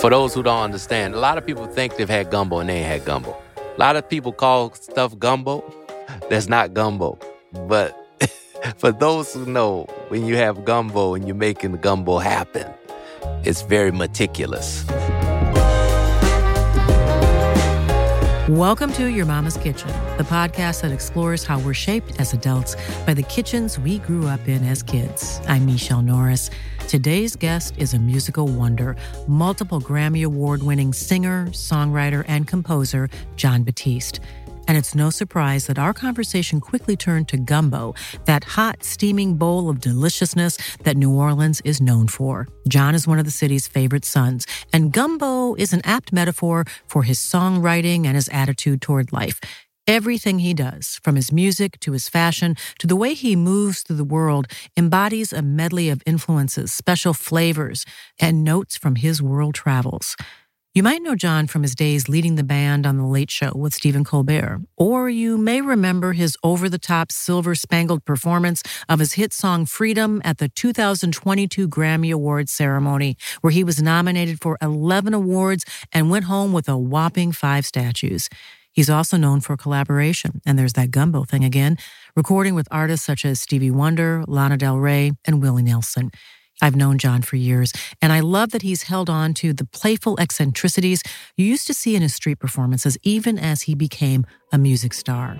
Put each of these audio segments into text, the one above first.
For those who don't understand, a lot of people think they've had gumbo and they ain't had gumbo. A lot of people call stuff gumbo. That's not gumbo. But for those who know, when you have gumbo and you're making the gumbo happen, it's very meticulous. Welcome to Your Mama's Kitchen, the podcast that explores how we're shaped as adults by the kitchens we grew up in as kids. I'm Michelle Norris. Today's guest is a musical wonder, multiple Grammy Award winning singer, songwriter, and composer, Jon Batiste. And it's no surprise that our conversation quickly turned to gumbo, that hot, steaming bowl of deliciousness that New Orleans is known for. Jon is one of the city's favorite sons, and gumbo is an apt metaphor for his songwriting and his attitude toward life. Everything he does, from his music to his fashion to the way he moves through the world, embodies a medley of influences, special flavors, and notes from his world travels. You might know Jon from his days leading the band on The Late Show with Stephen Colbert, or you may remember his over the top silver spangled performance of his hit song Freedom at the 2022 Grammy Awards ceremony, where he was nominated for 11 awards and went home with a whopping five statues. He's also known for collaboration, and there's that gumbo thing again, recording with artists such as Stevie Wonder, Lana Del Rey, and Willie Nelson. I've known Jon for years, and I love that he's held on to the playful eccentricities you used to see in his street performances, even as he became a music star.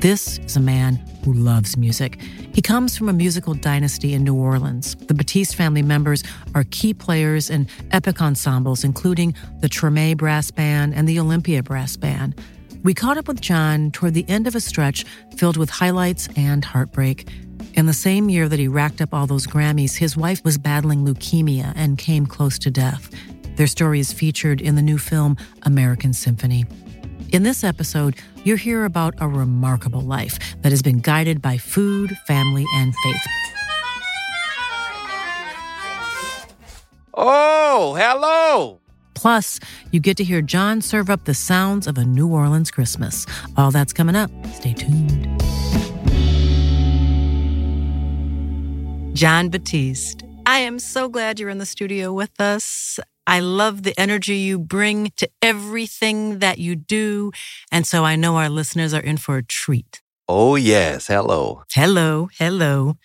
This is a man who loves music. He comes from a musical dynasty in New Orleans. The Batiste family members are key players in epic ensembles, including the Treme Brass Band and the Olympia Brass Band. We caught up with Jon toward the end of a stretch filled with highlights and heartbreak. In the same year that he racked up all those Grammys, his wife was battling leukemia and came close to death. Their story is featured in the new film American Symphony. In this episode, you'll hear about a remarkable life that has been guided by food, family, and faith. Oh, hello. Plus, you get to hear Jon serve up the sounds of a New Orleans Christmas. All that's coming up. Stay tuned. Jon Batiste, I am so glad you're in the studio with us. I love the energy you bring to everything that you do. And so I know our listeners are in for a treat. Oh, yes. Hello. Hello, hello.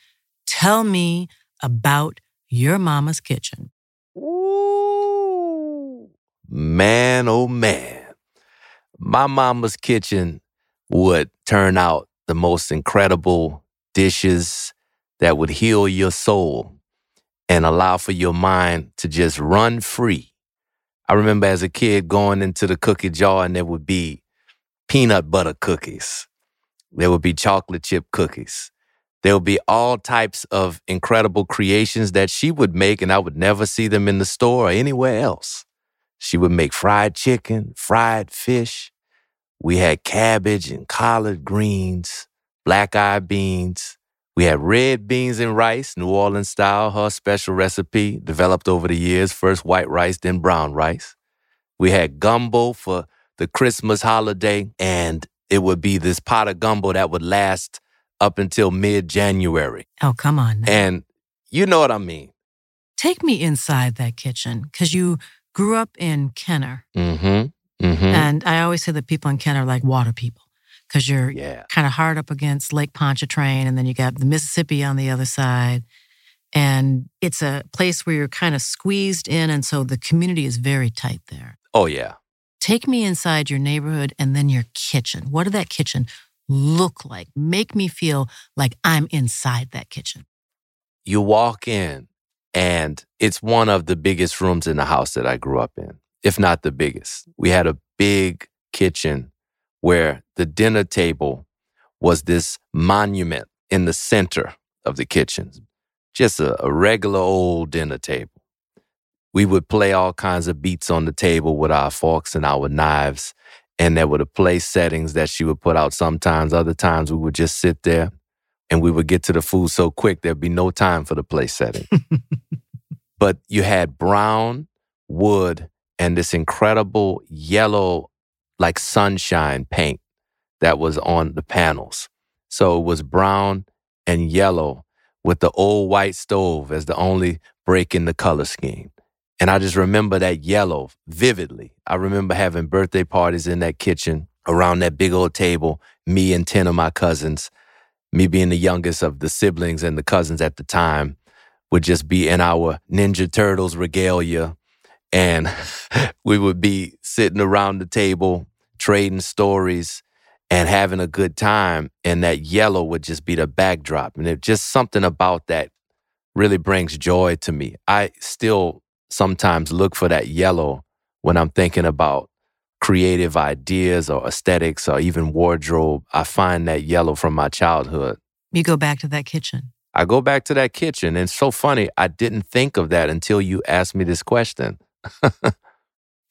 Tell me about your mama's kitchen. Ooh. Man, oh, man. My mama's kitchen would turn out the most incredible dishes that would heal your soul and allow for your mind to just run free. I remember as a kid going into the cookie jar and there would be peanut butter cookies. There would be chocolate chip cookies. There would be all types of incredible creations that she would make, and I would never see them in the store or anywhere else. She would make fried chicken, fried fish. We had cabbage and collard greens, black eyed beans, we had red beans and rice, New Orleans style, her special recipe developed over the years. First white rice, then brown rice. We had gumbo for the Christmas holiday, and it would be this pot of gumbo that would last up until mid January. Oh, come on. Now. And you know what I mean. Take me inside that kitchen because you grew up in Kenner. Mm-hmm. Mhm. And I always say that people in Kenner are like water people because you're Yeah. kind of hard up against Lake Pontchartrain, and then you got the Mississippi on the other side. And it's a place where you're kind of squeezed in. And so the community is very tight there. Oh, yeah. Take me inside your neighborhood and then your kitchen. What did that kitchen look like? Make me feel like I'm inside that kitchen. You walk in, and it's one of the biggest rooms in the house that I grew up in, if not the biggest. We had a big kitchen where the dinner table was this monument in the center of the kitchen, just a, a regular old dinner table. We would play all kinds of beats on the table with our forks and our knives. And there were the place settings that she would put out sometimes. Other times we would just sit there and we would get to the food so quick there'd be no time for the place setting. but you had brown wood and this incredible yellow, like sunshine paint that was on the panels. So it was brown and yellow with the old white stove as the only break in the color scheme. And I just remember that yellow vividly. I remember having birthday parties in that kitchen around that big old table, me and 10 of my cousins, me being the youngest of the siblings and the cousins at the time, would just be in our Ninja Turtles regalia. And we would be sitting around the table, trading stories and having a good time. And that yellow would just be the backdrop. And it just something about that really brings joy to me. I still sometimes look for that yellow when I'm thinking about creative ideas or aesthetics or even wardrobe. I find that yellow from my childhood. You go back to that kitchen. I go back to that kitchen. And it's so funny. I didn't think of that until you asked me this question.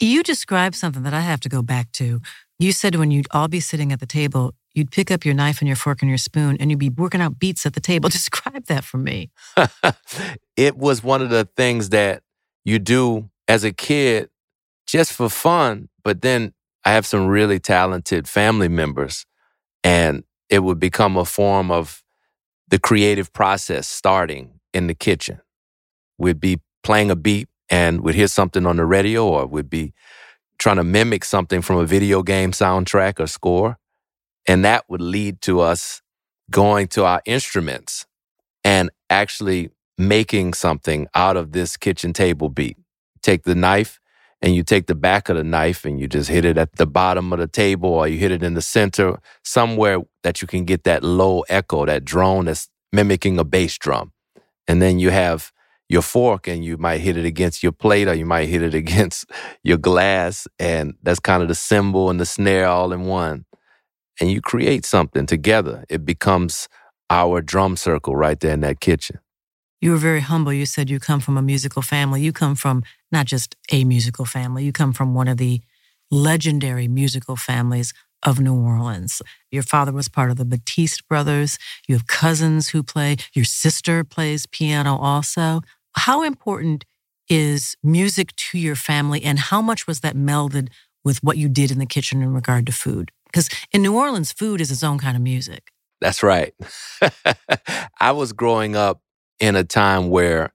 You described something that I have to go back to. You said when you'd all be sitting at the table, you'd pick up your knife and your fork and your spoon and you'd be working out beats at the table. Describe that for me. it was one of the things that you do as a kid just for fun. But then I have some really talented family members, and it would become a form of the creative process starting in the kitchen. We'd be playing a beat and we'd hear something on the radio, or we'd be trying to mimic something from a video game soundtrack or score. And that would lead to us going to our instruments and actually making something out of this kitchen table beat. Take the knife and you take the back of the knife and you just hit it at the bottom of the table or you hit it in the center, somewhere that you can get that low echo, that drone that's mimicking a bass drum. And then you have your fork and you might hit it against your plate or you might hit it against your glass. And that's kind of the cymbal and the snare all in one. And you create something together. It becomes our drum circle right there in that kitchen. You were very humble. You said you come from a musical family. You come from not just a musical family, you come from one of the legendary musical families of New Orleans. Your father was part of the Batiste brothers. You have cousins who play. Your sister plays piano also. How important is music to your family, and how much was that melded with what you did in the kitchen in regard to food? Because in New Orleans, food is its own kind of music. That's right. I was growing up in a time where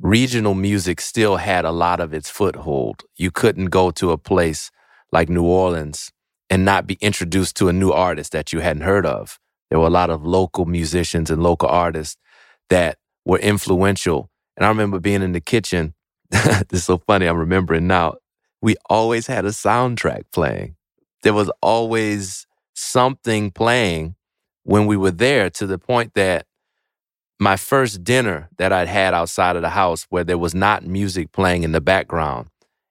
regional music still had a lot of its foothold. You couldn't go to a place like New Orleans and not be introduced to a new artist that you hadn't heard of. There were a lot of local musicians and local artists that were influential. And I remember being in the kitchen. this is so funny. I'm remembering now. We always had a soundtrack playing. There was always something playing when we were there to the point that my first dinner that I'd had outside of the house where there was not music playing in the background,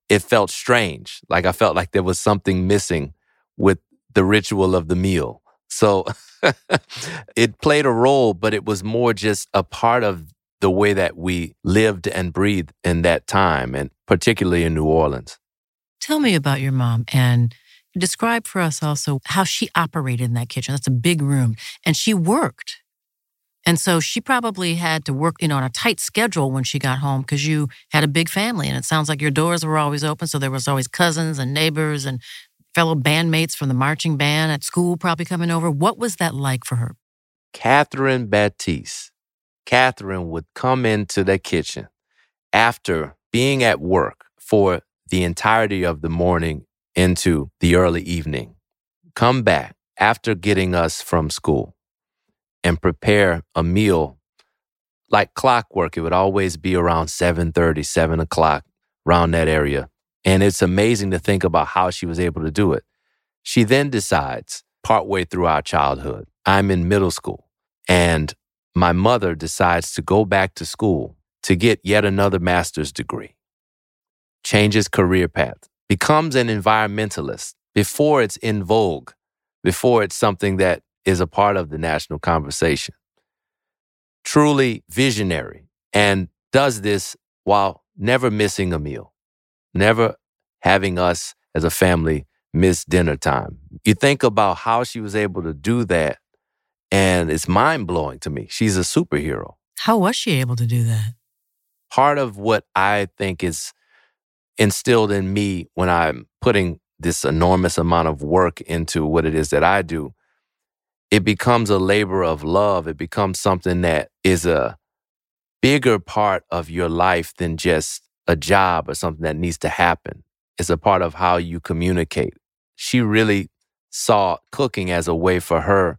it felt strange. Like I felt like there was something missing with the ritual of the meal. So it played a role, but it was more just a part of the way that we lived and breathed in that time, and particularly in New Orleans. Tell me about your mom and describe for us also how she operated in that kitchen. That's a big room. And she worked. And so she probably had to work, you know, on a tight schedule when she got home because you had a big family. And it sounds like your doors were always open. So there was always cousins and neighbors and fellow bandmates from the marching band at school probably coming over. What was that like for her? Catherine Batiste. Catherine would come into the kitchen after being at work for the entirety of the morning into the early evening, come back after getting us from school and prepare a meal like clockwork. It would always be around 7:30, 7 o'clock, around that area. And it's amazing to think about how she was able to do it. She then decides, partway through our childhood, I'm in middle school, and my mother decides to go back to school to get yet another master's degree, changes career path, becomes an environmentalist before it's in vogue, before it's something that is a part of the national conversation. Truly visionary and does this while never missing a meal, never having us as a family miss dinner time. You think about how she was able to do that, and it's mind blowing to me. She's a superhero. How was she able to do that? Part of what I think is instilled in me when I'm putting this enormous amount of work into what it is that I do, it becomes a labor of love. It becomes something that is a bigger part of your life than just a job or something that needs to happen. It's a part of how you communicate. She really saw cooking as a way for her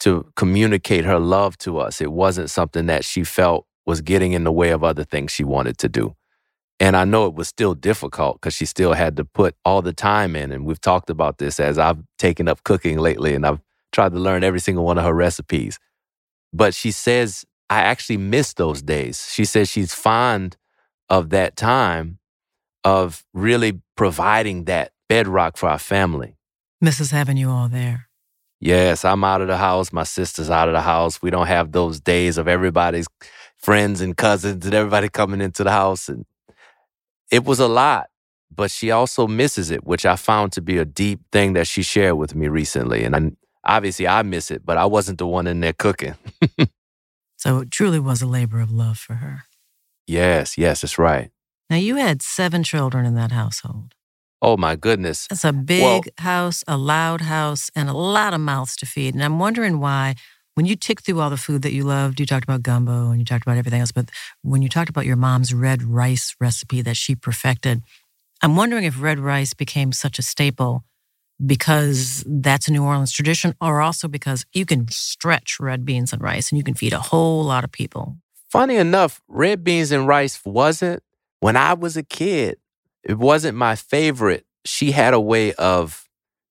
to communicate her love to us. It wasn't something that she felt was getting in the way of other things she wanted to do. And I know it was still difficult because she still had to put all the time in. And we've talked about this as I've taken up cooking lately and I've tried to learn every single one of her recipes. But she says, I actually miss those days. She says she's fond of that time of really providing that bedrock for our family. Mrs. having you all there. Yes, I'm out of the house. My sister's out of the house. We don't have those days of everybody's friends and cousins and everybody coming into the house. And it was a lot, but she also misses it, which I found to be a deep thing that she shared with me recently. And I, obviously, I miss it, but I wasn't the one in there cooking. so it truly was a labor of love for her. Yes, yes, that's right. Now, you had seven children in that household. Oh, my goodness. It's a big well, house, a loud house, and a lot of mouths to feed. And I'm wondering why when you tick through all the food that you loved, you talked about gumbo and you talked about everything else, but when you talked about your mom's red rice recipe that she perfected, I'm wondering if red rice became such a staple because that's a New Orleans tradition or also because you can stretch red beans and rice and you can feed a whole lot of people. Funny enough, red beans and rice wasn't when I was a kid. It wasn't my favorite. She had a way of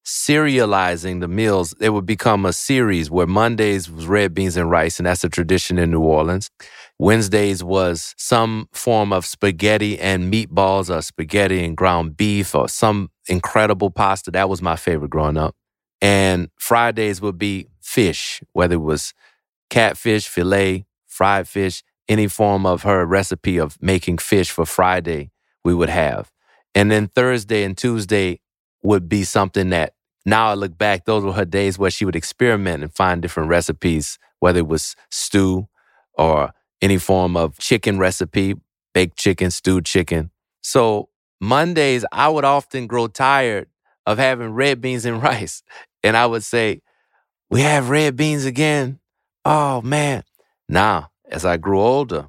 serializing the meals, it would become a series where Mondays was red beans and rice, and that's a tradition in New Orleans. Wednesdays was some form of spaghetti and meatballs, or spaghetti and ground beef, or some incredible pasta. That was my favorite growing up. And Fridays would be fish, whether it was catfish, filet, fried fish, any form of her recipe of making fish for Friday, we would have. And then Thursday and Tuesday would be something that now I look back, those were her days where she would experiment and find different recipes, whether it was stew or any form of chicken recipe, baked chicken, stewed chicken. So Mondays, I would often grow tired of having red beans and rice. And I would say, We have red beans again. Oh man. Now, as I grew older,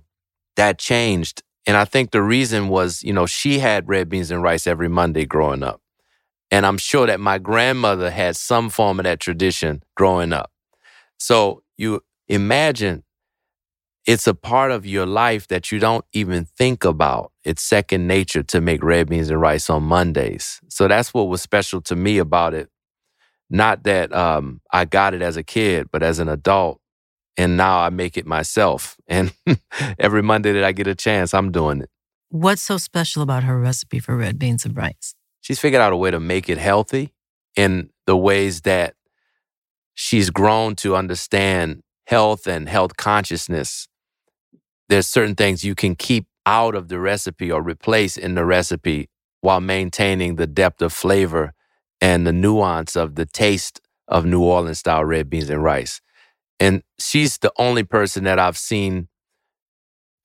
that changed. And I think the reason was, you know, she had red beans and rice every Monday growing up. And I'm sure that my grandmother had some form of that tradition growing up. So you imagine it's a part of your life that you don't even think about. It's second nature to make red beans and rice on Mondays. So that's what was special to me about it. Not that um, I got it as a kid, but as an adult. And now I make it myself. And every Monday that I get a chance, I'm doing it. What's so special about her recipe for red beans and rice? she's figured out a way to make it healthy in the ways that she's grown to understand health and health consciousness. There's certain things you can keep out of the recipe or replace in the recipe while maintaining the depth of flavor and the nuance of the taste of New Orleans style red beans and rice. And she's the only person that I've seen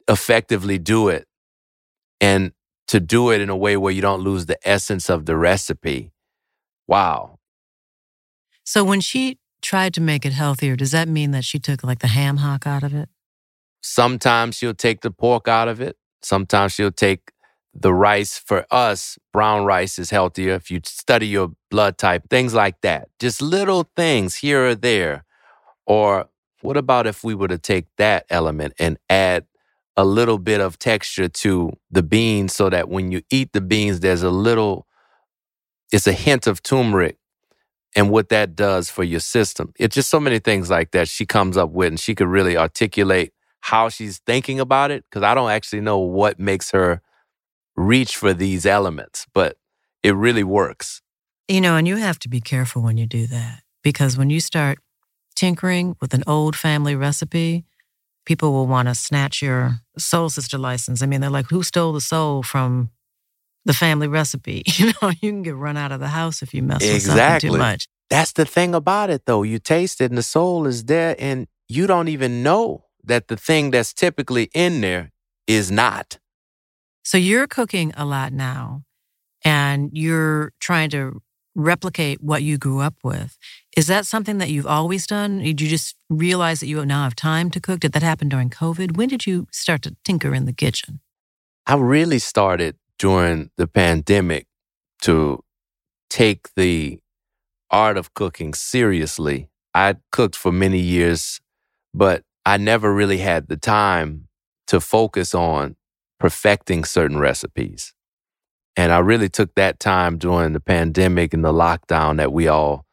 effectively do it. And to do it in a way where you don't lose the essence of the recipe. Wow. So when she tried to make it healthier, does that mean that she took like the ham hock out of it? Sometimes she'll take the pork out of it. Sometimes she'll take the rice for us, brown rice is healthier. If you study your blood type, things like that. Just little things here or there. Or what about if we were to take that element and add a little bit of texture to the beans so that when you eat the beans, there's a little, it's a hint of turmeric and what that does for your system. It's just so many things like that she comes up with, and she could really articulate how she's thinking about it because I don't actually know what makes her reach for these elements, but it really works. You know, and you have to be careful when you do that because when you start tinkering with an old family recipe, people will want to snatch your soul sister license. I mean, they're like, who stole the soul from the family recipe? You know, you can get run out of the house if you mess with Exactly. something too much. That's the thing about it, though. You taste it and the soul is there, and you don't even know that the thing that's typically in there is not. So you're cooking a lot now and you're trying to replicate what you grew up with. Is that something that you've always done? Did you just realize that you now have time to cook? Did that happen during COVID? When did you start to tinker in the kitchen? I really started during the pandemic to take the art of cooking seriously. I cooked for many years, but I never really had the time to focus on perfecting certain recipes. And I really took that time during the pandemic and the lockdown that we all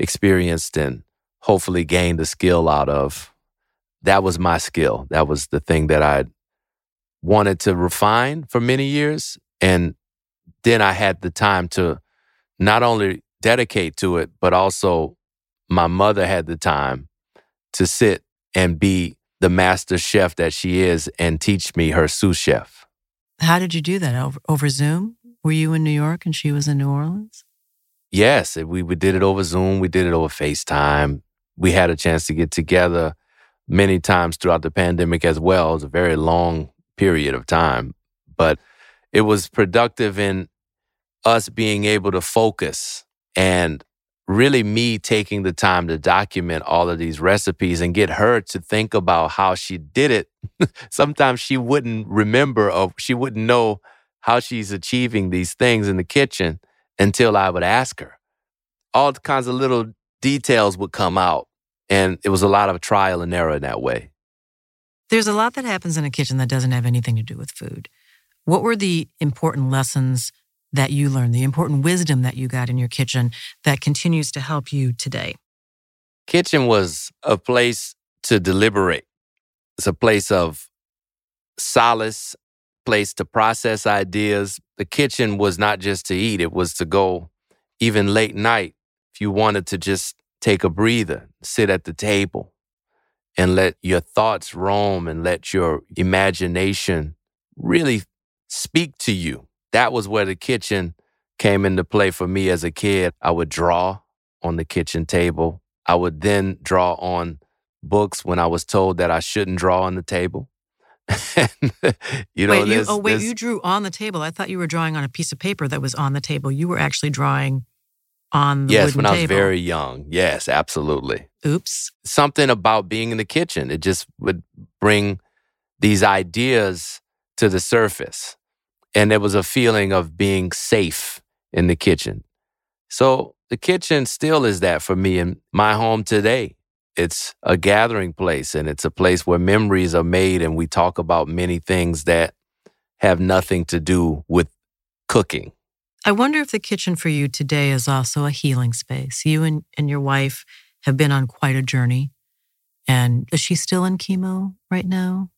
experienced and hopefully gained the skill out of. That was my skill. That was the thing that I wanted to refine for many years. And then I had the time to not only dedicate to it, but also my mother had the time to sit and be the master chef that she is and teach me her sous chef. How did you do that? Over, over Zoom? Were you in New York and she was in New Orleans? Yes, we, we did it over Zoom, we did it over FaceTime. We had a chance to get together many times throughout the pandemic as well. It was a very long period of time, but it was productive in us being able to focus and really me taking the time to document all of these recipes and get her to think about how she did it. Sometimes she wouldn't remember or she wouldn't know how she's achieving these things in the kitchen until I would ask her. All kinds of little details would come out. And it was a lot of trial and error in that way. There's a lot that happens in a kitchen that doesn't have anything to do with food. What were the important lessons that you learned, the important wisdom that you got in your kitchen that continues to help you today? Kitchen was a place to deliberate. It's a place of solace, place to process ideas. The kitchen was not just to eat, it was to go even late night if you wanted to just take a breather, sit at the table and let your thoughts roam and let your imagination really speak to you. That was where the kitchen came into play for me as a kid. I would draw on the kitchen table. I would then draw on books when I was told that I shouldn't draw on the table. you know, wait, you, oh wait, you drew on the table. I thought you were drawing on a piece of paper that was on the table. You were actually drawing on the yes, when I was very young. Yes, absolutely. Oops. Something about being in the kitchen. It just would bring these ideas to the surface. And there was a feeling of being safe in the kitchen. So the kitchen still is that for me in my home today. It's a gathering place and it's a place where memories are made and we talk about many things that have nothing to do with cooking. I wonder if the kitchen for you today is also a healing space. You and, and your wife have been on quite a journey. And is she still in chemo right now?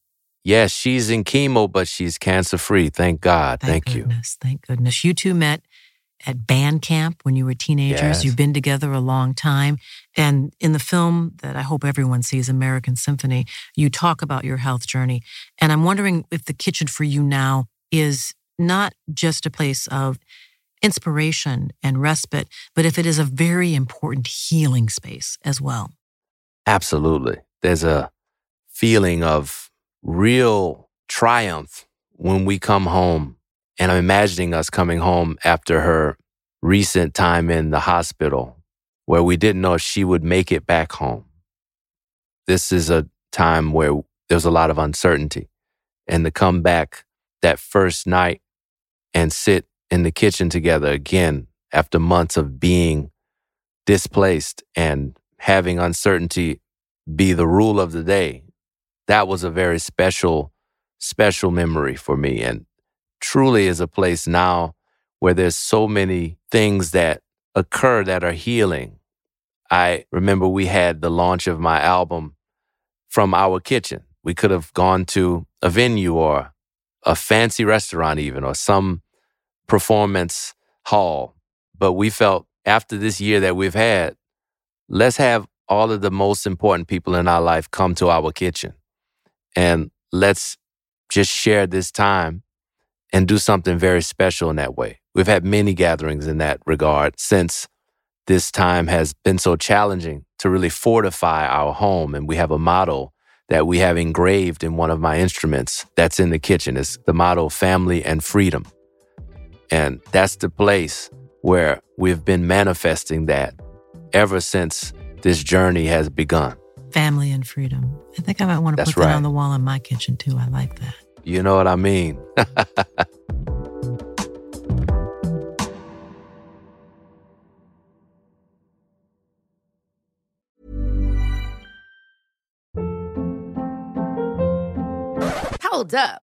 Yes, she's in chemo, but she's cancer free. Thank God. Thank, you. goodness. Thank goodness. You two met at band camp when you were teenagers. Yes. You've been together a long time. And in the film that I hope everyone sees, American Symphony, you talk about your health journey. And I'm wondering if the kitchen for you now is not just a place of inspiration and respite, but if it is a very important healing space as well. Absolutely. There's a feeling of real triumph when we come home. And I'm imagining us coming home after her recent time in the hospital where we didn't know if she would make it back home. This is a time where there's a lot of uncertainty. And to come back that first night and sit in the kitchen together again after months of being displaced and having uncertainty be the rule of the day. That was a very special, special memory for me. And truly is a place now where there's so many things that occur that are healing. I remember we had the launch of my album from our kitchen. We could have gone to a venue or a fancy restaurant, even, or some performance hall. But we felt after this year that we've had, let's have all of the most important people in our life come to our kitchen and let's just share this time and do something very special in that way. We've had many gatherings in that regard since this time has been so challenging to really fortify our home. And we have a motto that we have engraved in one of my instruments that's in the kitchen. It's the motto family and freedom. And that's the place where we've been manifesting that ever since this journey has begun. Family and freedom. I think I might want to That's put that right. on the wall in my kitchen too. I like that. You know what I mean? Hold up.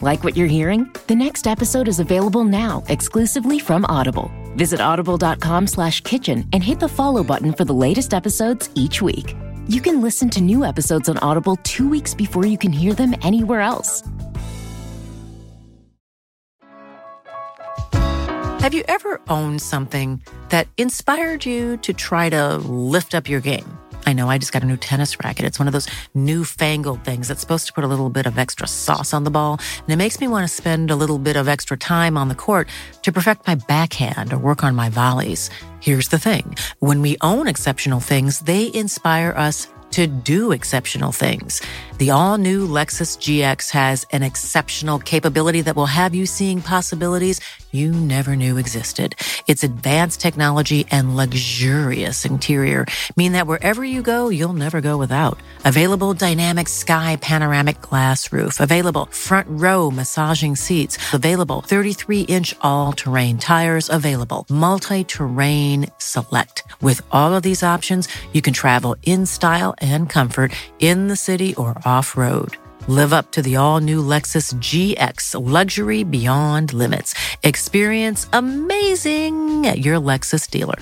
Like what you're hearing? The next episode is available now, exclusively from Audible. Visit audible.com slash kitchen and hit the follow button for the latest episodes each week. You can listen to new episodes on Audible two weeks before you can hear them anywhere else. Have you ever owned something that inspired you to try to lift up your game? I know I just got a new tennis racket. It's one of those newfangled things that's supposed to put a little bit of extra sauce on the ball. And it makes me want to spend a little bit of extra time on the court to perfect my backhand or work on my volleys. Here's the thing when we own exceptional things, they inspire us to do exceptional things. The all new Lexus GX has an exceptional capability that will have you seeing possibilities you never knew existed. Its advanced technology and luxurious interior mean that wherever you go, you'll never go without. Available dynamic sky panoramic glass roof, available front row massaging seats, available 33 inch all terrain tires, available multi terrain select. With all of these options, you can travel in style and comfort in the city or off road. Live up to the all new Lexus GX luxury beyond limits. Experience amazing at your Lexus dealer.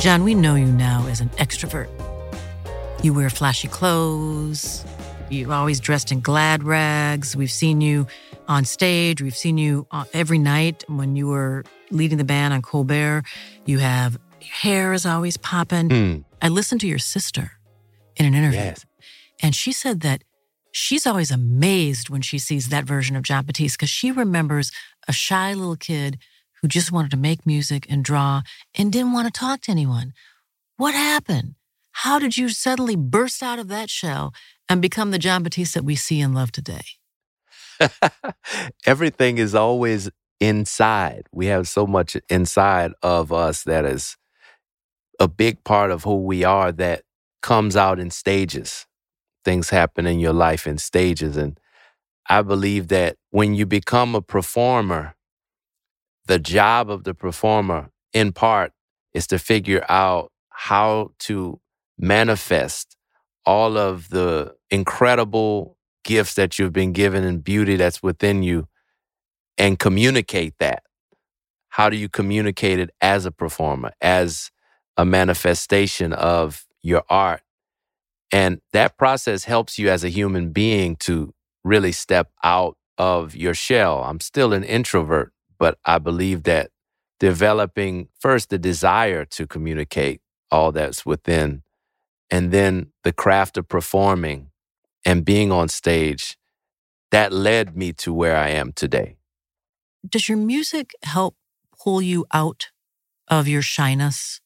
Jon, we know you now as an extrovert. You wear flashy clothes. You're always dressed in glad rags. We've seen you on stage. We've seen you uh, every night when you were leading the band on Colbert. You have your hair is always popping. Hmm. I listened to your sister in an interview, Yes. and she said that she's always amazed when she sees that version of Jon Batiste because she remembers a shy little kid who just wanted to make music and draw and didn't want to talk to anyone. What happened? How did you suddenly burst out of that shell and become the Jon Batiste that we see and love today? Everything is always inside. We have so much inside of us that is a big part of who we are that comes out in stages. Things happen in your life in stages. And I believe that when you become a performer, the job of the performer, in part, is to figure out how to manifest all of the incredible gifts that you've been given and beauty that's within you and communicate that. How do you communicate it as a performer, as a manifestation of your art? And that process helps you as a human being to really step out of your shell. I'm still an introvert, but I believe that developing first the desire to communicate all that's within, and then the craft of performing and being on stage, that led me to where I am today. Does your music help pull you out of your shyness?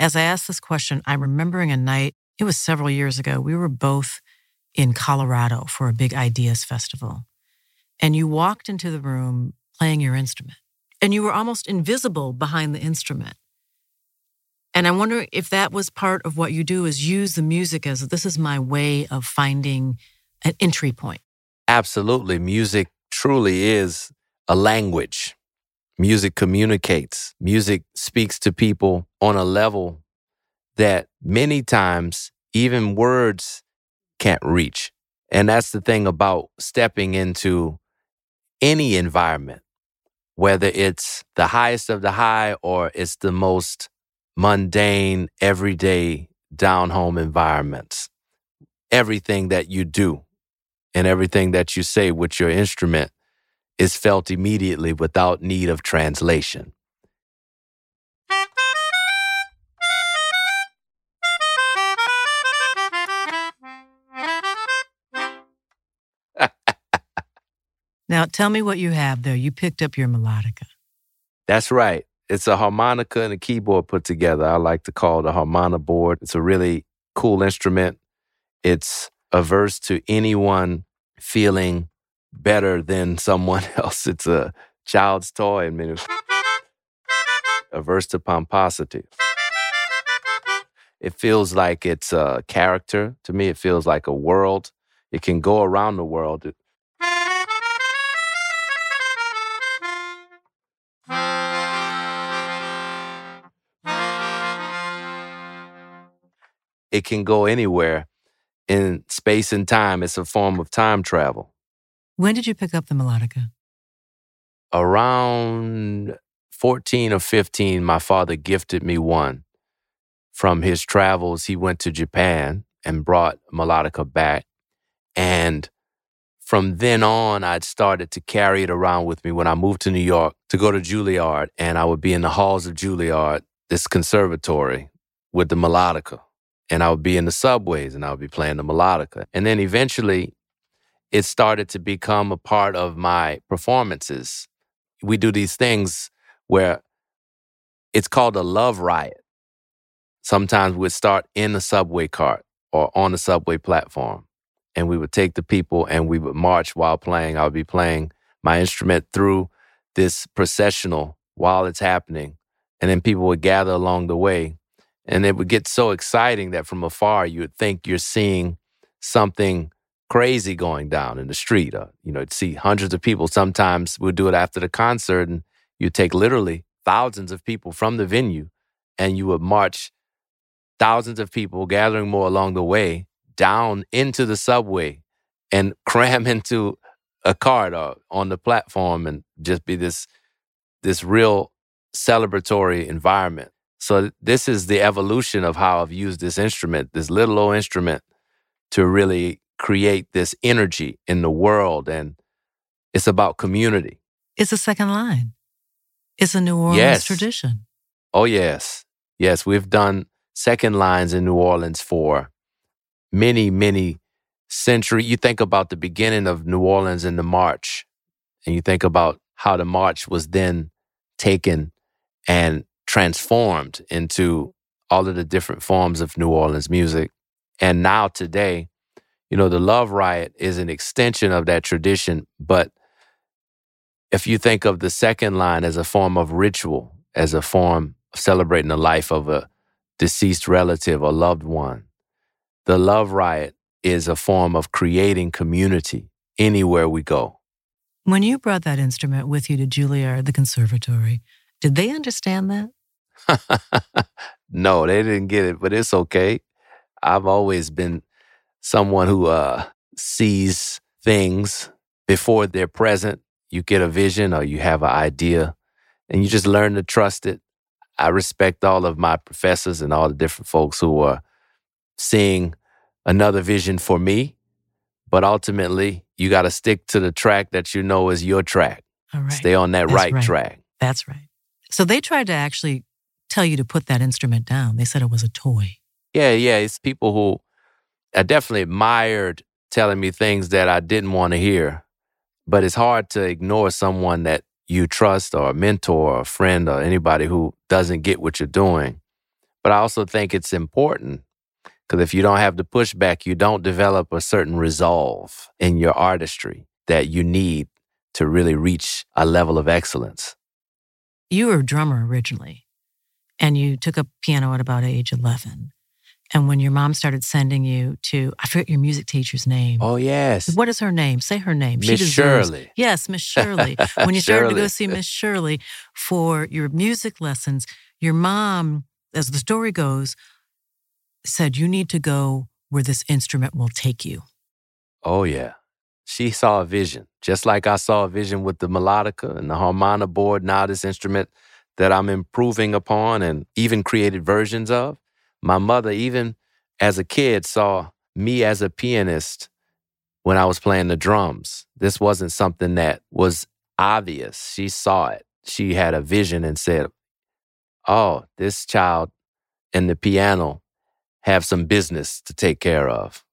As I ask this question, I'm remembering a night, it was several years ago. We were both in Colorado for a big ideas festival. And you walked into the room playing your instrument, and you were almost invisible behind the instrument. And I wonder if that was part of what you do is use the music as this is my way of finding an entry point. Absolutely. Music truly is a language. Music communicates. Music speaks to people on a level that many times even words can't reach. And that's the thing about stepping into any environment, whether it's the highest of the high or it's the most mundane, everyday, down home environments. Everything that you do and everything that you say with your instrument is felt immediately without need of translation. now, tell me what you have there. You picked up your melodica. That's right. It's a harmonica and a keyboard put together. I like to call it a harmonica board. It's a really cool instrument. It's a verse to anyone feeling better than someone else. It's a child's toy. I mean, a verse to pomposity. It feels like it's a character. To me, it feels like a world. It can go around the world. It can go anywhere in space and time. It's a form of time travel. When did you pick up the melodica? Around 14 or 15, my father gifted me one. From his travels, he went to Japan and brought melodica back. And from then on, I'd started to carry it around with me when I moved to New York to go to Juilliard. And I would be in the halls of Juilliard, this conservatory, with the melodica and I would be in the subways and I would be playing the melodica. And then eventually it started to become a part of my performances. We do these things where it's called a love riot. Sometimes we'd start in the subway cart or on the subway platform. And we would take the people and we would march while playing. I would be playing my instrument through this processional while it's happening. And then people would gather along the way and it would get so exciting that from afar you would think you're seeing something crazy going down in the street. Uh, you know, see hundreds of people. Sometimes we'll do it after the concert, and you'd take literally thousands of people from the venue, and you would march thousands of people, gathering more along the way, down into the subway and cram into a cart or uh, on the platform, and just be this this real celebratory environment. So this is the evolution of how I've used this instrument, this little old instrument, to really create this energy in the world. And it's about community. It's a second line. It's a New Orleans yes. tradition. Oh, yes. Yes, we've done second lines in New Orleans for many, many centuries. You think about the beginning of New Orleans in the march, and you think about how the march was then taken and transformed into all of the different forms of New Orleans music. And now today, you know, the Love Riot is an extension of that tradition. But if you think of the second line as a form of ritual, as a form of celebrating the life of a deceased relative or loved one, the Love Riot is a form of creating community anywhere we go. When you brought that instrument with you to Juilliard, the conservatory, did they understand that? no, they didn't get it, but it's okay. I've always been someone who uh, sees things before they're present. You get a vision or you have an idea, and you just learn to trust it. I respect all of my professors and all the different folks who are seeing another vision for me. But ultimately, you got to stick to the track that you know is your track. All right. Stay on that right, right. track. That's right. So they tried to actually tell you to put that instrument down. They said it was a toy. Yeah, yeah. It's people who I definitely admired telling me things that I didn't want to hear. But it's hard to ignore someone that you trust or a mentor or a friend or anybody who doesn't get what you're doing. But I also think it's important because if you don't have the pushback, you don't develop a certain resolve in your artistry that you need to really reach a level of excellence. You were a drummer originally, and you took up piano at about age 11. And when your mom started sending you to, I forget your music teacher's name. Oh, yes. What is her name? Say her name. Miss deserves- Shirley. Yes, Miss Shirley. When you started to go see Miss Shirley for your music lessons, your mom, as the story goes, said, You need to go where this instrument will take you. Oh, yeah. She saw a vision, just like I saw a vision with the melodica and the harmonica board, now this instrument that I'm improving upon and even created versions of. My mother, even as a kid, saw me as a pianist when I was playing the drums. This wasn't something that was obvious. She saw it. She had a vision and said, Oh, this child and the piano have some business to take care of.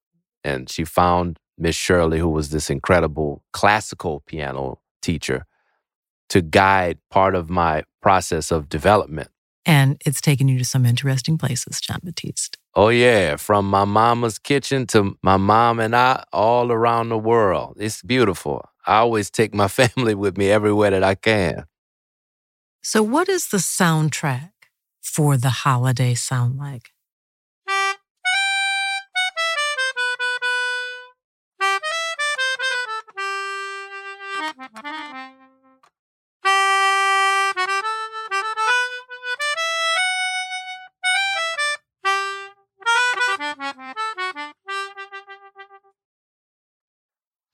And she found Miss Shirley, who was this incredible classical piano teacher, to guide part of my process of development. And it's taken you to some interesting places, Jon Batiste. Oh, yeah, from my mama's kitchen to my mom and I, all around the world. It's beautiful. I always take my family with me everywhere that I can. So, what is the soundtrack for the holiday sound like?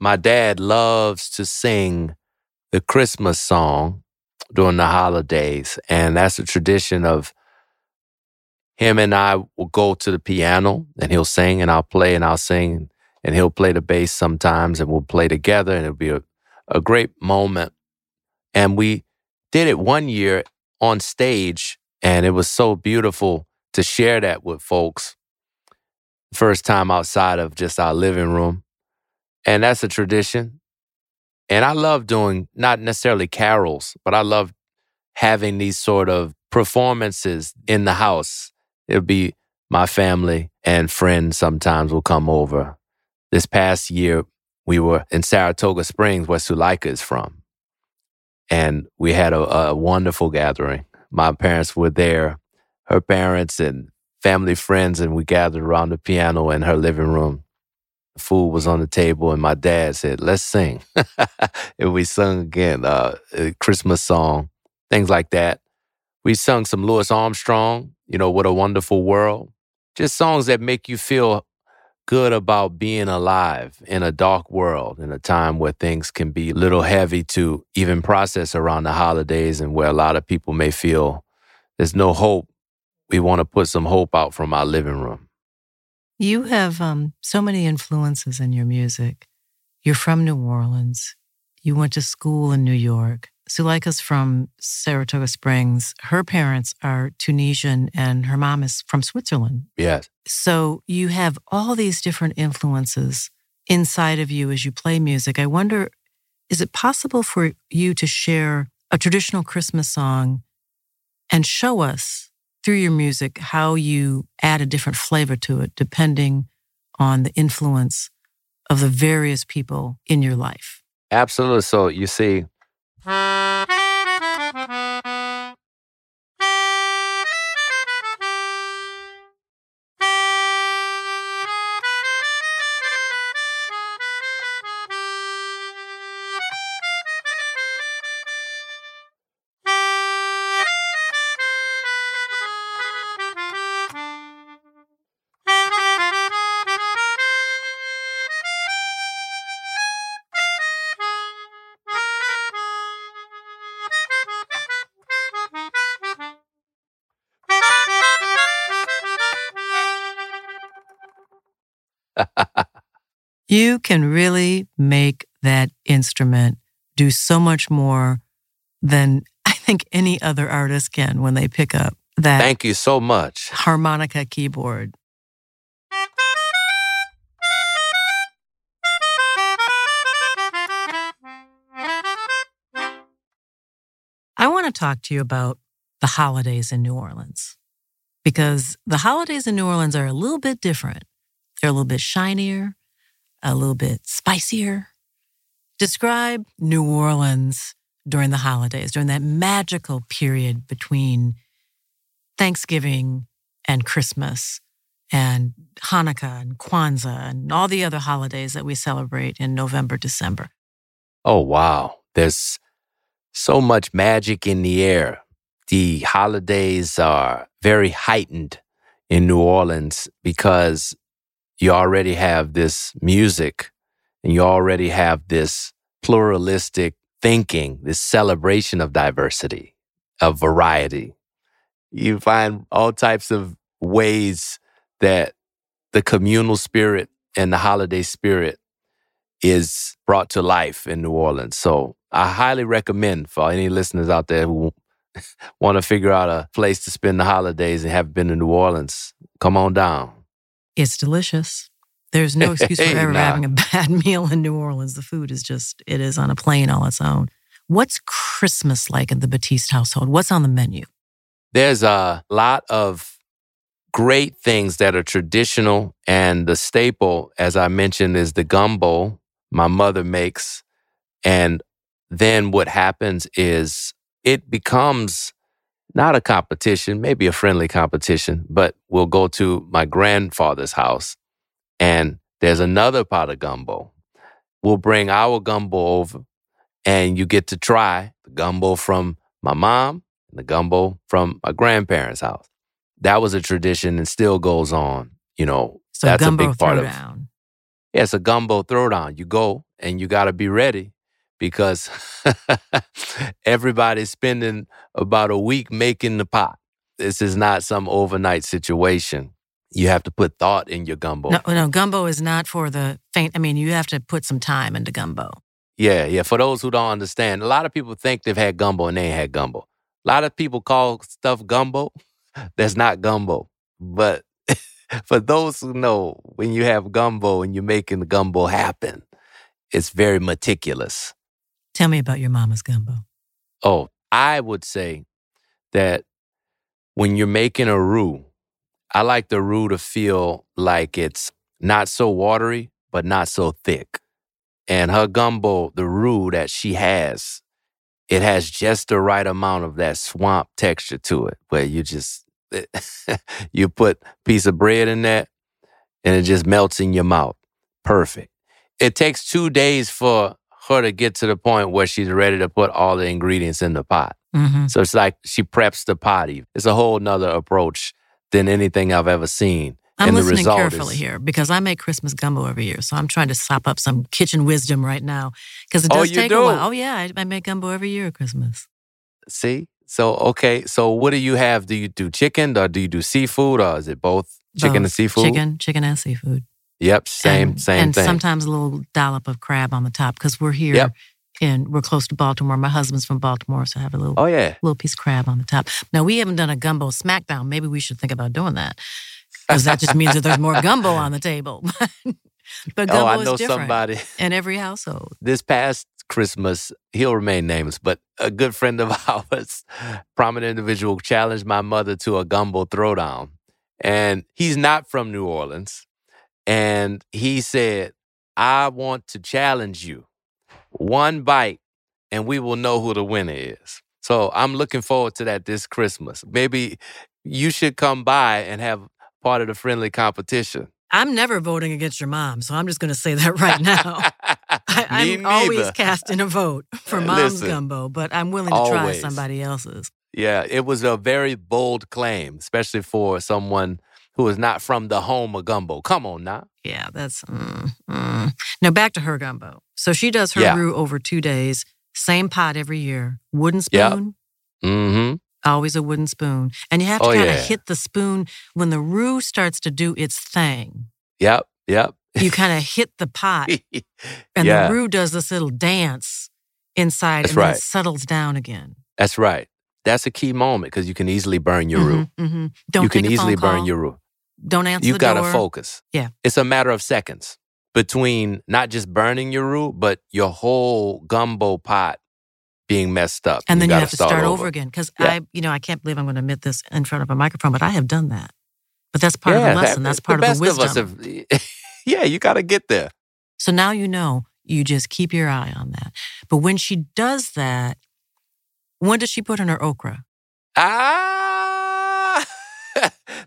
My dad loves to sing the Christmas song during the holidays. And that's a tradition of him and I will go to the piano and he'll sing and I'll play and I'll sing and he'll play the bass sometimes and we'll play together and it'll be a, a great moment. And we did it one year on stage and it was so beautiful to share that with folks. First time outside of just our living room. And that's a tradition. And I love doing not necessarily carols, but I love having these sort of performances in the house. It'll be my family and friends sometimes will come over. This past year, we were in Saratoga Springs, where Suleika is from. And we had a, a wonderful gathering. My parents were there, her parents and family friends, and we gathered around the piano in her living room food was on the table and my dad said, let's sing. and we sung again, uh, a Christmas song, things like that. We sung some Louis Armstrong, you know, What a Wonderful World. Just songs that make you feel good about being alive in a dark world, in a time where things can be a little heavy to even process around the holidays and where a lot of people may feel there's no hope. We want to put some hope out from our living room. You have um, so many influences in your music. You're from New Orleans. You went to school in New York. Suleika's from Saratoga Springs. Her parents are Tunisian and her mom is from Switzerland. Yes. So you have all these different influences inside of you as you play music. I wonder, is it possible for you to share a traditional Christmas song and show us through your music how you add a different flavor to it depending on the influence of the various people in your life? Absolutely. So you see, you can really make that instrument do so much more than I think any other artist can when they pick up that Thank you so much. harmonica keyboard. I want to talk to you about the holidays in New Orleans because the holidays in New Orleans are a little bit different. They're a little bit shinier, a little bit spicier. Describe New Orleans during the holidays, during that magical period between Thanksgiving and Christmas and Hanukkah and Kwanzaa and all the other holidays that we celebrate in November, December. Oh, wow. There's so much magic in the air. The holidays are very heightened in New Orleans because you already have this music and you already have this pluralistic thinking, this celebration of diversity, of variety. You find all types of ways that the communal spirit and the holiday spirit is brought to life in New Orleans. So I highly recommend for any listeners out there who want to figure out a place to spend the holidays and have been to New Orleans, come on down. It's delicious. There's no excuse for ever nah. having a bad meal in New Orleans. The food is just, it is on a plane all its own. What's Christmas like in the Batiste household? What's on the menu? There's a lot of great things that are traditional, and the staple, as I mentioned, is the gumbo my mother makes. And then what happens is it becomes not a competition, maybe a friendly competition, but we'll go to my grandfather's house and there's another pot of gumbo. We'll bring our gumbo over and you get to try the gumbo from my mom and the gumbo from my grandparents' house. That was a tradition and still goes on. You know, So that's a big part of throwdown. yeah, it's a gumbo throwdown. You go and you got to be ready because everybody's spending about a week making the pot. This is not some overnight situation. You have to put thought in your gumbo. No, no, gumbo is not for the faint. I mean, you have to put some time into gumbo. Yeah, yeah. For those who don't understand, a lot of people think they've had gumbo and they ain't had gumbo. A lot of people call stuff gumbo. That's not gumbo. But for those who know, when you have gumbo and you're making the gumbo happen, it's very meticulous. Tell me about your mama's gumbo. Oh, I would say that when you're making a roux, I like the roux to feel like it's not so watery, but not so thick. And her gumbo, the roux that she has, it has just the right amount of that swamp texture to it, where you just you put piece of bread in that, and it just melts in your mouth. Perfect. It takes two days for her to get to the point where she's ready to put all the ingredients in the pot. Mm-hmm. So it's like she preps the pot. even. It's a whole nother approach than anything I've ever seen. I'm and the listening result carefully is, here because I make Christmas gumbo every year. So I'm trying to sop up some kitchen wisdom right now because it Oh, does you take do? a while. Oh, yeah. I, I make gumbo every year at Christmas. See? So, okay. So, what do you have? Do you do chicken or do you do seafood or is it both chicken and seafood? Chicken, chicken and seafood. Yep. Same, and, same and thing. sometimes a little dollop of crab on the top because we're here Yep. and we're close to Baltimore. My husband's from Baltimore, so I have a little oh, yeah. little piece of crab on the top. Now we haven't done a gumbo smackdown. Maybe we should think about doing that because that just means that there's more gumbo on the table. but gumbo Oh, I is know different somebody. in every household. this past Christmas, he'll remain nameless, but a good friend of ours, prominent individual, challenged my mother to a gumbo throwdown. And he's not from New Orleans. And he said, I want to challenge you. One bite, and we will know who the winner is. So I'm looking forward to that this Christmas. Maybe you should come by and have part of the friendly competition. I'm never voting against your mom, so I'm just going to say that right now. I, I'm always casting a vote for mom's Listen, gumbo, but I'm willing to try somebody else's. Yeah, it was a very bold claim, especially for someone who is not from the home of gumbo. Come on now. Yeah, that's. Mm, mm. Now back to her gumbo. So she does her Yeah. roux over two days, same pot every year, wooden Yep. spoon. Mm-hmm. Always a wooden spoon. And you have to Oh, kind of yeah. hit the spoon when the roux starts to do its thing. Yep, yep. you kind of hit the pot and yeah, the roux does this little dance inside That's and then right. it settles down again. that's right. That's a key moment because you can easily burn your roux. Mhm, mhm. Don't you can take a phone easily burn your roux. Don't answer You gotta door. focus. Yeah. It's a matter of seconds between not just burning your roux, but your whole gumbo pot being messed up. And then you have to start, over. again. Because Yeah. I, you know, I can't believe I'm going to admit this in front of a microphone, but I have done that. But that's part of the lesson. that- that's part the of the wisdom. Of us have, yeah, you got to get there. So now you know, you just keep your eye on that. But when she does that, when does she put in her okra? Ah,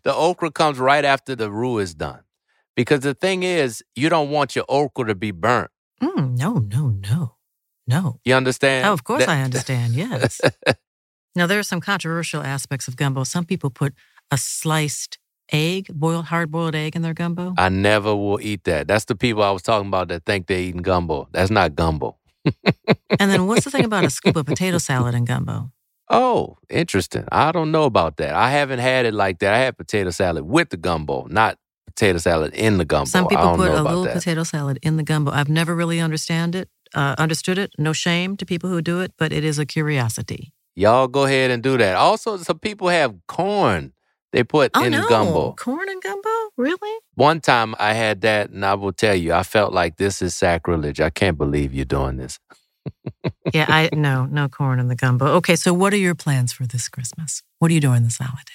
the okra comes right after the roux is done. Because the thing is, you don't want your okra to be burnt. Mm, no, no, no, no. You understand? Oh, of course That- I understand. Yes. now there are some controversial aspects of gumbo. Some people put a sliced egg, boiled hard boiled egg in their gumbo. I never will eat that. That's the people I was talking about that think they're eating gumbo. That's not gumbo. and then what's the thing about a scoop of potato salad in gumbo? Oh, interesting. I don't know about that. I haven't had it like that. I had potato salad with the gumbo, not potato salad in the gumbo. Some people put a little that. potato salad in the gumbo. I've never really understand it, uh, understood it. No shame to people who do it, but it is a curiosity. Y'all go ahead and do that. Also, some people have corn they put Oh in no, gumbo. corn and gumbo, really? One time I had that, and I will tell you, I felt like this is sacrilege. I can't believe you're doing this. Yeah, I no, no corn in the gumbo. Okay, so what are your plans for this Christmas? What are you doing this holiday?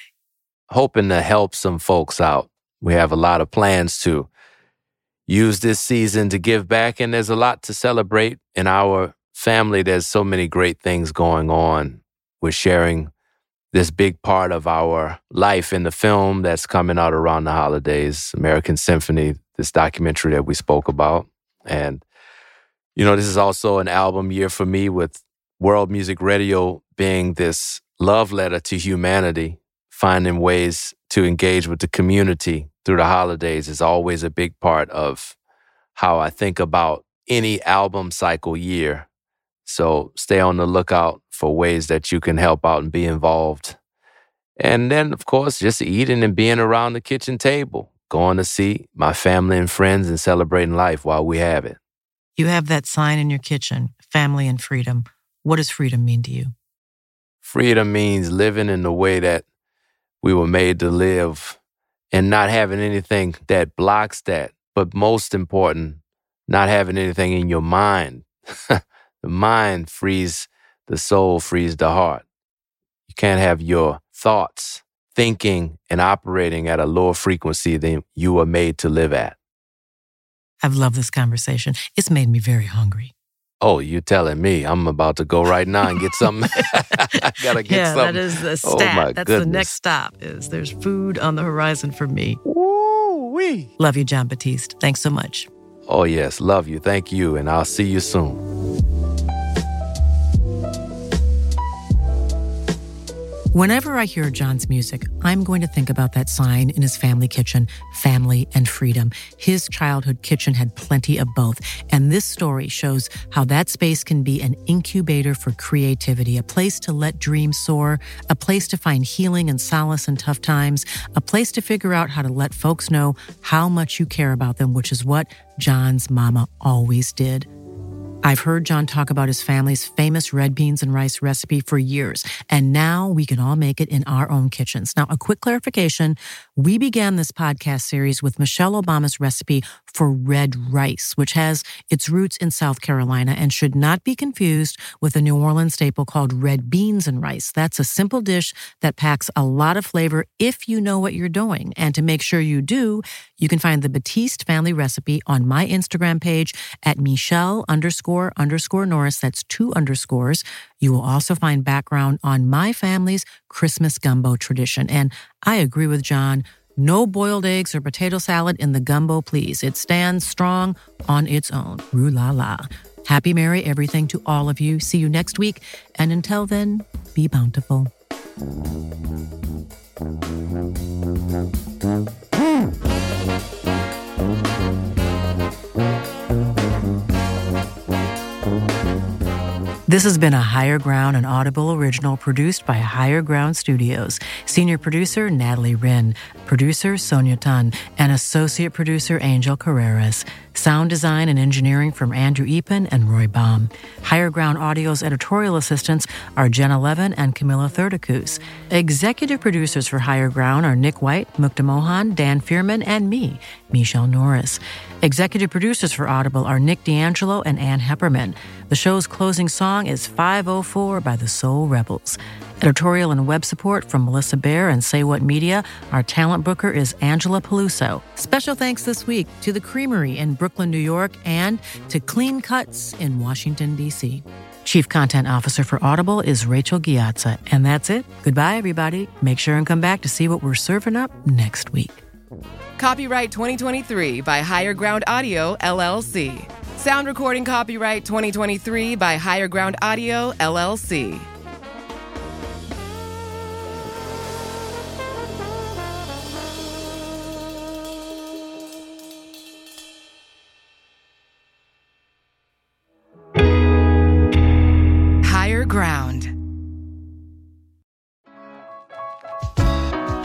Hoping to help some folks out. We have a lot of plans to use this season to give back, and there's a lot to celebrate in our family. There's so many great things going on. We're sharing this big part of our life in the film that's coming out around the holidays American Symphony, this documentary that we spoke about. And, you know, this is also an album year for me with World Music Radio being this love letter to humanity, finding ways to engage with the community through the holidays is always a big part of how I think about any album cycle year. So stay on the lookout for ways that you can help out and be involved. And then, of course, just eating and being around the kitchen table, going to see my family and friends and celebrating life while we have it. You have that sign in your kitchen, family and freedom. What does freedom mean to you? Freedom means living in the way that we were made to live and not having anything that blocks that. But most important, not having anything in your mind. the mind frees the soul, frees the heart. You can't have your thoughts thinking and operating at a lower frequency than you were made to live at. I've loved this conversation. It's made me very hungry. Oh, you telling me I'm about to go right now and get something? I gotta get yeah, something. that is the Oh, stat. my That's the next stop. Is there's food on the horizon for me. Woo wee. Love you, Jon Batiste. Thanks so much. Oh, yes. Love you. Thank you. And I'll see you soon. Whenever I hear Jon's music, I'm going to think about that sign in his family kitchen, family and freedom. His childhood kitchen had plenty of both. And this story shows how that space can be an incubator for creativity, a place to let dreams soar, a place to find healing and solace in tough times, a place to figure out how to let folks know how much you care about them, which is what Jon's mama always did. I've heard Jon talk about his family's famous red beans and rice recipe for years, and now we can all make it in our own kitchens. Now, a quick clarification. We began this podcast series with Michelle Obama's recipe for red rice, which has its roots in South Carolina and should not be confused with a New Orleans staple called red beans and rice. That's a simple dish that packs a lot of flavor if you know what you're doing. And to make sure you do, you can find the Batiste family recipe on my Instagram page at Michele underscore underscore Norris. That's two underscores. You will also find background on my family's Christmas gumbo tradition. And I agree with Jon. No boiled eggs or potato salad in the gumbo, please. It stands strong on its own. Rue la la. Happy Merry everything to all of you. See you next week. And until then, be bountiful. Hmm. This has been a Higher Ground and Audible original produced by Higher Ground Studios. Senior producer Natalie Wren, producer Sonia Tun, and associate producer Angel Carreras. Sound design and engineering from Andrew Eapen and Roy Baum. Higher Ground Audio's editorial assistants are Jenna Levin and Camilla Thurdakus. Executive producers for Higher Ground are Nick White, Mukta Mohan, Dan Fierman, and me, Michele Norris. Executive producers for Audible are Nick D'Angelo and Ann Heppermann. The show's closing song is 504 by the Soul Rebels. Editorial and web support from Melissa Bear and Say What Media. Our talent booker is Angela Peluso. Special thanks this week to The Creamery in Brooklyn, New York, and to Clean Cuts in Washington, D.C. Chief Content Officer for Audible is Rachel Ghiazza. And that's it. Goodbye, everybody. Make sure and come back to see what we're serving up next week. Copyright 2023 by Higher Ground Audio, LLC. Sound recording copyright 2023 by Higher Ground Audio, LLC.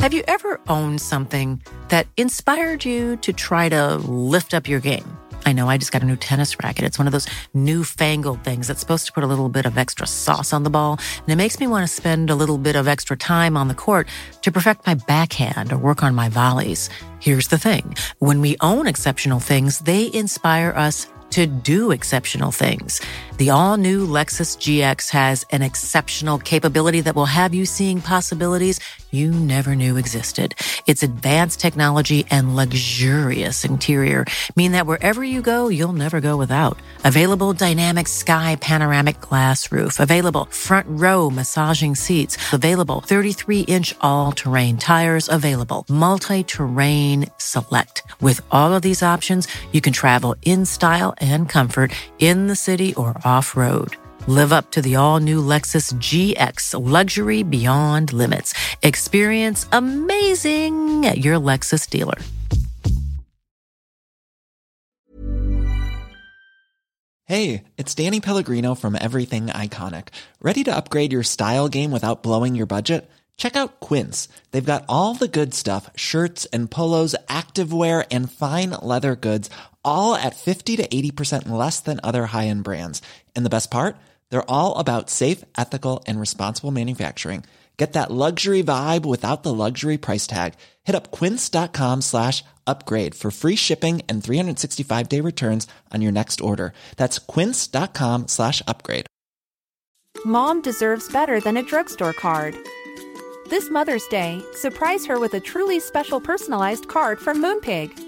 Have you ever owned something that inspired you to try to lift up your game? I know I just got a new tennis racket. It's one of those newfangled things that's supposed to put a little bit of extra sauce on the ball. And it makes me want to spend a little bit of extra time on the court to perfect my backhand or work on my volleys. Here's the thing. When we own exceptional things, they inspire us to do exceptional things. The all new Lexus GX has an exceptional capability that will have you seeing possibilities you never knew existed. Its advanced technology and luxurious interior mean that wherever you go, you'll never go without. Available dynamic sky panoramic glass roof, available front row massaging seats, available 33 inch all terrain tires, available multi terrain select. With all of these options, you can travel in style and comfort in the city or off road. Live up to the all new Lexus GX luxury beyond limits. Experience amazing at your Lexus dealer. Hey, it's Danny Pellegrino from Everything Iconic. Ready to upgrade your style game without blowing your budget? Check out Quince. They've got all the good stuff shirts and polos, activewear, and fine leather goods, all at 50 to 80% less than other high end brands. And the best part? They're all about safe, ethical, and responsible manufacturing. Get that luxury vibe without the luxury price tag. Hit up quince.com slash upgrade for free shipping and 365 day returns on your next order. That's quince.com slash upgrade. Mom deserves better than a drugstore card. This Mother's Day, surprise her with a truly special personalized card from Moonpig.